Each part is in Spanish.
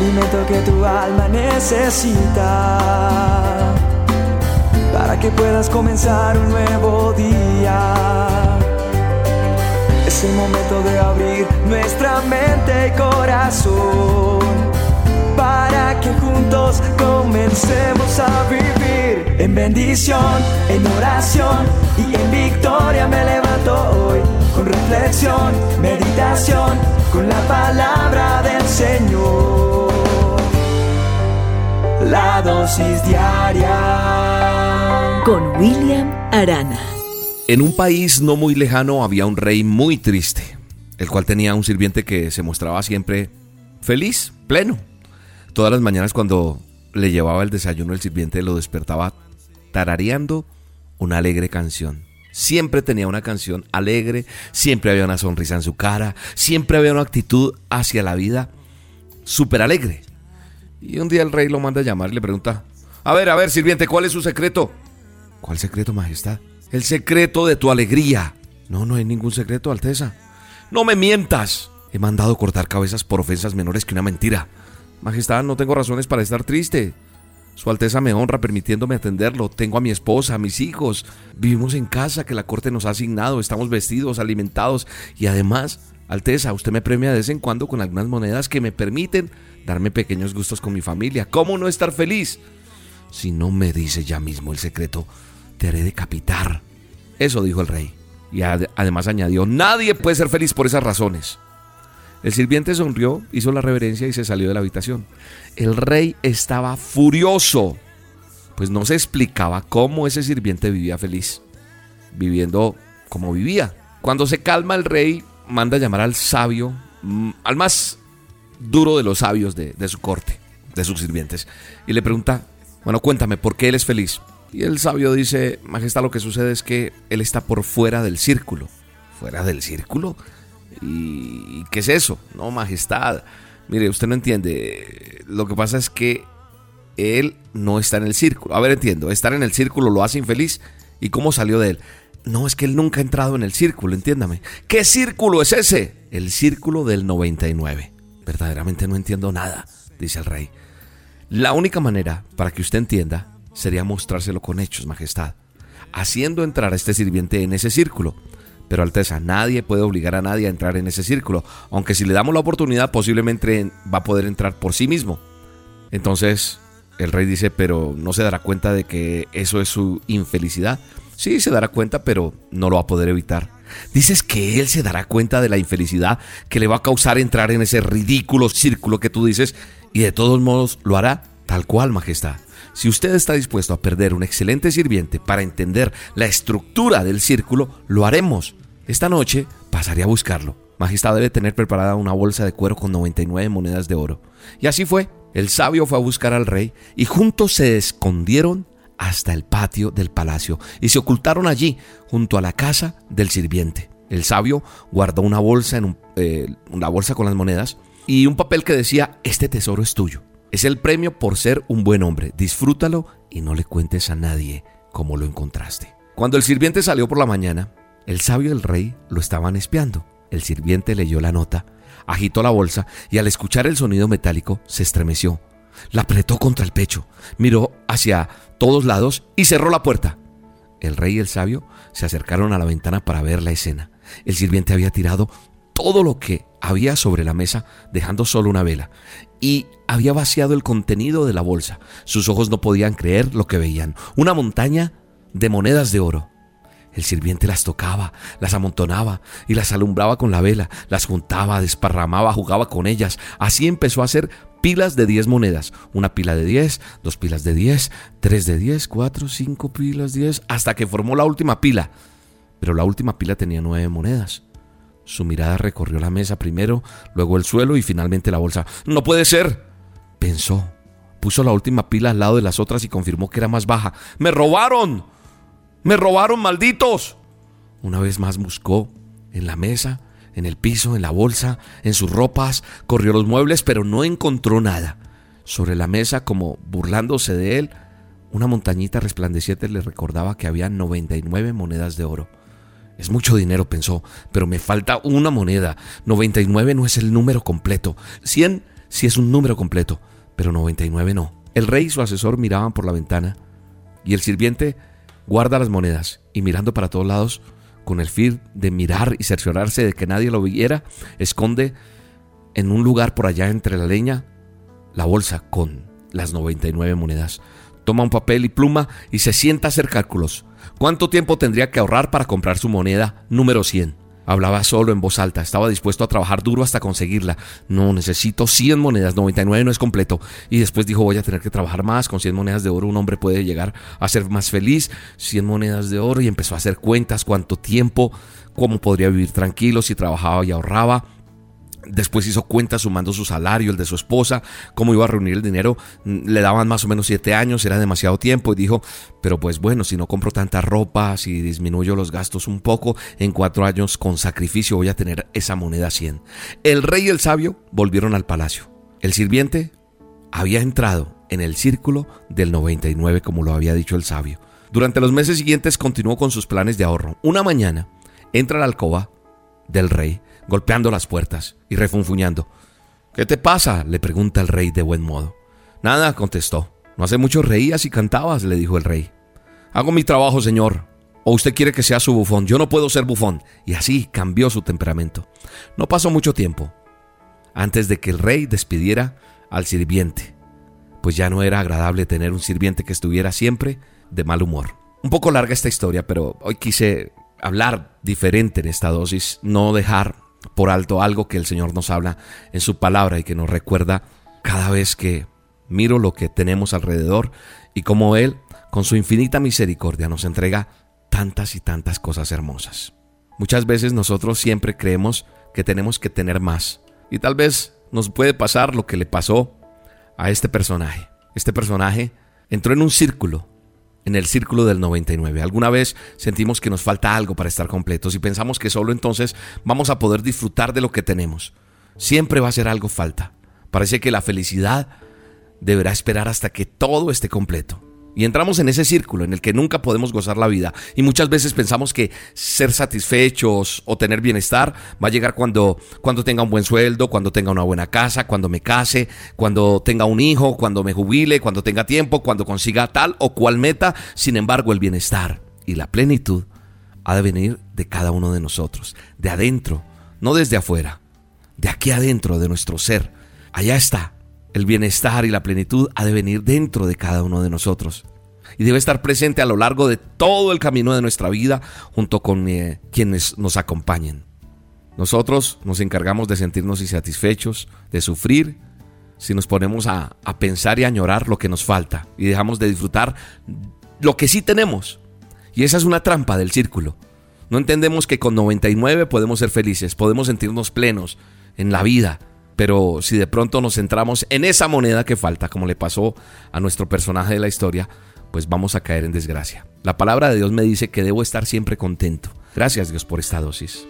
alimento que tu alma necesita para que puedas comenzar un nuevo día. Es el momento de abrir nuestra mente y corazón para que juntos comencemos a vivir en bendición, en oración y en victoria me levanto hoy con reflexión, meditación, con la palabra del Señor. La dosis diaria con William Arana. En un país no muy lejano había un rey muy triste, el cual tenía un sirviente que se mostraba siempre feliz, pleno. Todas las mañanas cuando le llevaba el desayuno el sirviente lo despertaba tarareando una alegre canción. Siempre tenía una canción alegre, siempre había una sonrisa en su cara, siempre había una actitud hacia la vida súper alegre. Y un día el rey lo manda a llamar y le pregunta, a ver, a ver, sirviente, ¿cuál es su secreto? ¿Cuál secreto, Majestad? El secreto de tu alegría. No, no hay ningún secreto, Alteza. No me mientas. He mandado cortar cabezas por ofensas menores que una mentira. Majestad, no tengo razones para estar triste. Su Alteza me honra permitiéndome atenderlo. Tengo a mi esposa, a mis hijos. Vivimos en casa que la corte nos ha asignado. Estamos vestidos, alimentados. Y además, Alteza, usted me premia de vez en cuando con algunas monedas que me permiten darme pequeños gustos con mi familia. ¿Cómo no estar feliz? Si no me dice ya mismo el secreto, te haré decapitar. Eso dijo el rey. Y además añadió, nadie puede ser feliz por esas razones. El sirviente sonrió, hizo la reverencia y se salió de la habitación. El rey estaba furioso, pues no se explicaba cómo ese sirviente vivía feliz, viviendo como vivía. Cuando se calma el rey, manda llamar al sabio, mm, al más duro de los sabios de, de su corte, de sus sirvientes, y le pregunta, bueno, cuéntame, ¿por qué él es feliz? Y el sabio dice, Majestad, lo que sucede es que él está por fuera del círculo. ¿Fuera del círculo? ¿Y qué es eso? No, majestad. Mire, usted no entiende. Lo que pasa es que él no está en el círculo. A ver, entiendo. Estar en el círculo lo hace infeliz. ¿Y cómo salió de él? No, es que él nunca ha entrado en el círculo, entiéndame. ¿Qué círculo es ese? El círculo del 99. Verdaderamente no entiendo nada, dice el rey. La única manera para que usted entienda sería mostrárselo con hechos, Majestad, haciendo entrar a este sirviente en ese círculo. Pero Alteza, nadie puede obligar a nadie a entrar en ese círculo, aunque si le damos la oportunidad posiblemente va a poder entrar por sí mismo. Entonces el rey dice, pero no se dará cuenta de que eso es su infelicidad. Sí, se dará cuenta, pero no lo va a poder evitar. Dices que él se dará cuenta de la infelicidad que le va a causar entrar en ese ridículo círculo que tú dices y de todos modos lo hará tal cual, Majestad. Si usted está dispuesto a perder un excelente sirviente para entender la estructura del círculo, lo haremos. Esta noche pasaré a buscarlo. Majestad debe tener preparada una bolsa de cuero con 99 monedas de oro. Y así fue. El sabio fue a buscar al rey y juntos se escondieron hasta el patio del palacio y se ocultaron allí junto a la casa del sirviente. El sabio guardó una bolsa en eh, una bolsa con las monedas y un papel que decía este tesoro es tuyo. Es el premio por ser un buen hombre. Disfrútalo y no le cuentes a nadie cómo lo encontraste. Cuando el sirviente salió por la mañana, el sabio y el rey lo estaban espiando. El sirviente leyó la nota, agitó la bolsa y al escuchar el sonido metálico se estremeció. La apretó contra el pecho, miró hacia todos lados y cerró la puerta. El rey y el sabio se acercaron a la ventana para ver la escena. El sirviente había tirado todo lo que había sobre la mesa, dejando solo una vela, y había vaciado el contenido de la bolsa. Sus ojos no podían creer lo que veían. Una montaña de monedas de oro. El sirviente las tocaba, las amontonaba y las alumbraba con la vela, las juntaba, desparramaba, jugaba con ellas. Así empezó a hacer pilas de 10 monedas. Una pila de 10, dos pilas de 10, tres de 10, cuatro, cinco pilas de 10, hasta que formó la última pila. Pero la última pila tenía nueve monedas. Su mirada recorrió la mesa primero, luego el suelo y finalmente la bolsa. No puede ser, pensó. Puso la última pila al lado de las otras y confirmó que era más baja. ¡Me robaron! ¡Me robaron, malditos! Una vez más buscó en la mesa, en el piso, en la bolsa, en sus ropas, corrió los muebles, pero no encontró nada. Sobre la mesa, como burlándose de él, una montañita resplandeciente le recordaba que había 99 monedas de oro. Es mucho dinero, pensó, pero me falta una moneda. 99 no es el número completo. 100 si es un número completo, pero 99 no. El rey y su asesor miraban por la ventana y el sirviente guarda las monedas y mirando para todos lados, con el fin de mirar y cerciorarse de que nadie lo viera, esconde en un lugar por allá entre la leña la bolsa con las 99 monedas. Toma un papel y pluma y se sienta a hacer cálculos. ¿Cuánto tiempo tendría que ahorrar para comprar su moneda número 100? Hablaba solo en voz alta, estaba dispuesto a trabajar duro hasta conseguirla. No, necesito 100 monedas, 99 no es completo. Y después dijo, voy a tener que trabajar más, con 100 monedas de oro un hombre puede llegar a ser más feliz. 100 monedas de oro y empezó a hacer cuentas, cuánto tiempo, cómo podría vivir tranquilo si trabajaba y ahorraba. Después hizo cuentas sumando su salario, el de su esposa, cómo iba a reunir el dinero. Mm, le daban más o menos siete años, era demasiado tiempo. Y dijo, pero pues bueno, si no compro tanta ropa, si disminuyo los gastos un poco, en cuatro años con sacrificio voy a tener esa moneda 100. El rey y el sabio volvieron al palacio. El sirviente había entrado en el círculo del 99, como lo había dicho el sabio. Durante los meses siguientes continuó con sus planes de ahorro. Una mañana entra a la alcoba del rey golpeando las puertas y refunfuñando. ¿Qué te pasa? le pregunta el rey de buen modo. Nada, contestó. No hace mucho reías y cantabas, le dijo el rey. Hago mi trabajo, señor. ¿O usted quiere que sea su bufón? Yo no puedo ser bufón. Y así cambió su temperamento. No pasó mucho tiempo antes de que el rey despidiera al sirviente, pues ya no era agradable tener un sirviente que estuviera siempre de mal humor. Un poco larga esta historia, pero hoy quise hablar diferente en esta dosis, no dejar por alto algo que el Señor nos habla en su palabra y que nos recuerda cada vez que miro lo que tenemos alrededor y cómo Él, con su infinita misericordia, nos entrega tantas y tantas cosas hermosas. Muchas veces nosotros siempre creemos que tenemos que tener más y tal vez nos puede pasar lo que le pasó a este personaje. Este personaje entró en un círculo en el círculo del 99. Alguna vez sentimos que nos falta algo para estar completos y pensamos que solo entonces vamos a poder disfrutar de lo que tenemos. Siempre va a ser algo falta. Parece que la felicidad deberá esperar hasta que todo esté completo. Y entramos en ese círculo en el que nunca podemos gozar la vida. Y muchas veces pensamos que ser satisfechos o tener bienestar va a llegar cuando, cuando tenga un buen sueldo, cuando tenga una buena casa, cuando me case, cuando tenga un hijo, cuando me jubile, cuando tenga tiempo, cuando consiga tal o cual meta. Sin embargo, el bienestar y la plenitud ha de venir de cada uno de nosotros, de adentro, no desde afuera, de aquí adentro de nuestro ser. Allá está el bienestar y la plenitud ha de venir dentro de cada uno de nosotros y debe estar presente a lo largo de todo el camino de nuestra vida junto con eh, quienes nos acompañen. Nosotros nos encargamos de sentirnos insatisfechos, de sufrir, si nos ponemos a, a pensar y a añorar lo que nos falta y dejamos de disfrutar lo que sí tenemos. Y esa es una trampa del círculo. No entendemos que con 99 podemos ser felices, podemos sentirnos plenos en la vida, pero si de pronto nos centramos en esa moneda que falta, como le pasó a nuestro personaje de la historia, pues vamos a caer en desgracia. La palabra de Dios me dice que debo estar siempre contento. Gracias Dios por esta dosis.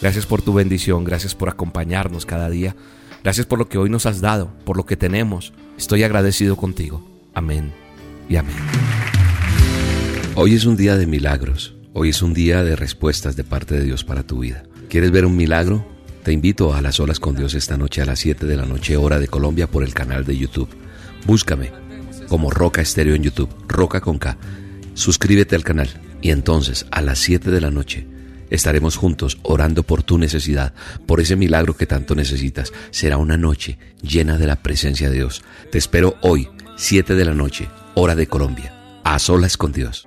Gracias por tu bendición, gracias por acompañarnos cada día. Gracias por lo que hoy nos has dado, por lo que tenemos. Estoy agradecido contigo. Amén y amén. Hoy es un día de milagros. Hoy es un día de respuestas de parte de Dios para tu vida. ¿Quieres ver un milagro? Te invito a las olas con Dios esta noche a las 7 de la noche hora de Colombia por el canal de YouTube. Búscame como Roca Estéreo en YouTube, Roca con K. Suscríbete al canal y entonces a las 7 de la noche estaremos juntos orando por tu necesidad, por ese milagro que tanto necesitas. Será una noche llena de la presencia de Dios. Te espero hoy, 7 de la noche, hora de Colombia, a solas con Dios.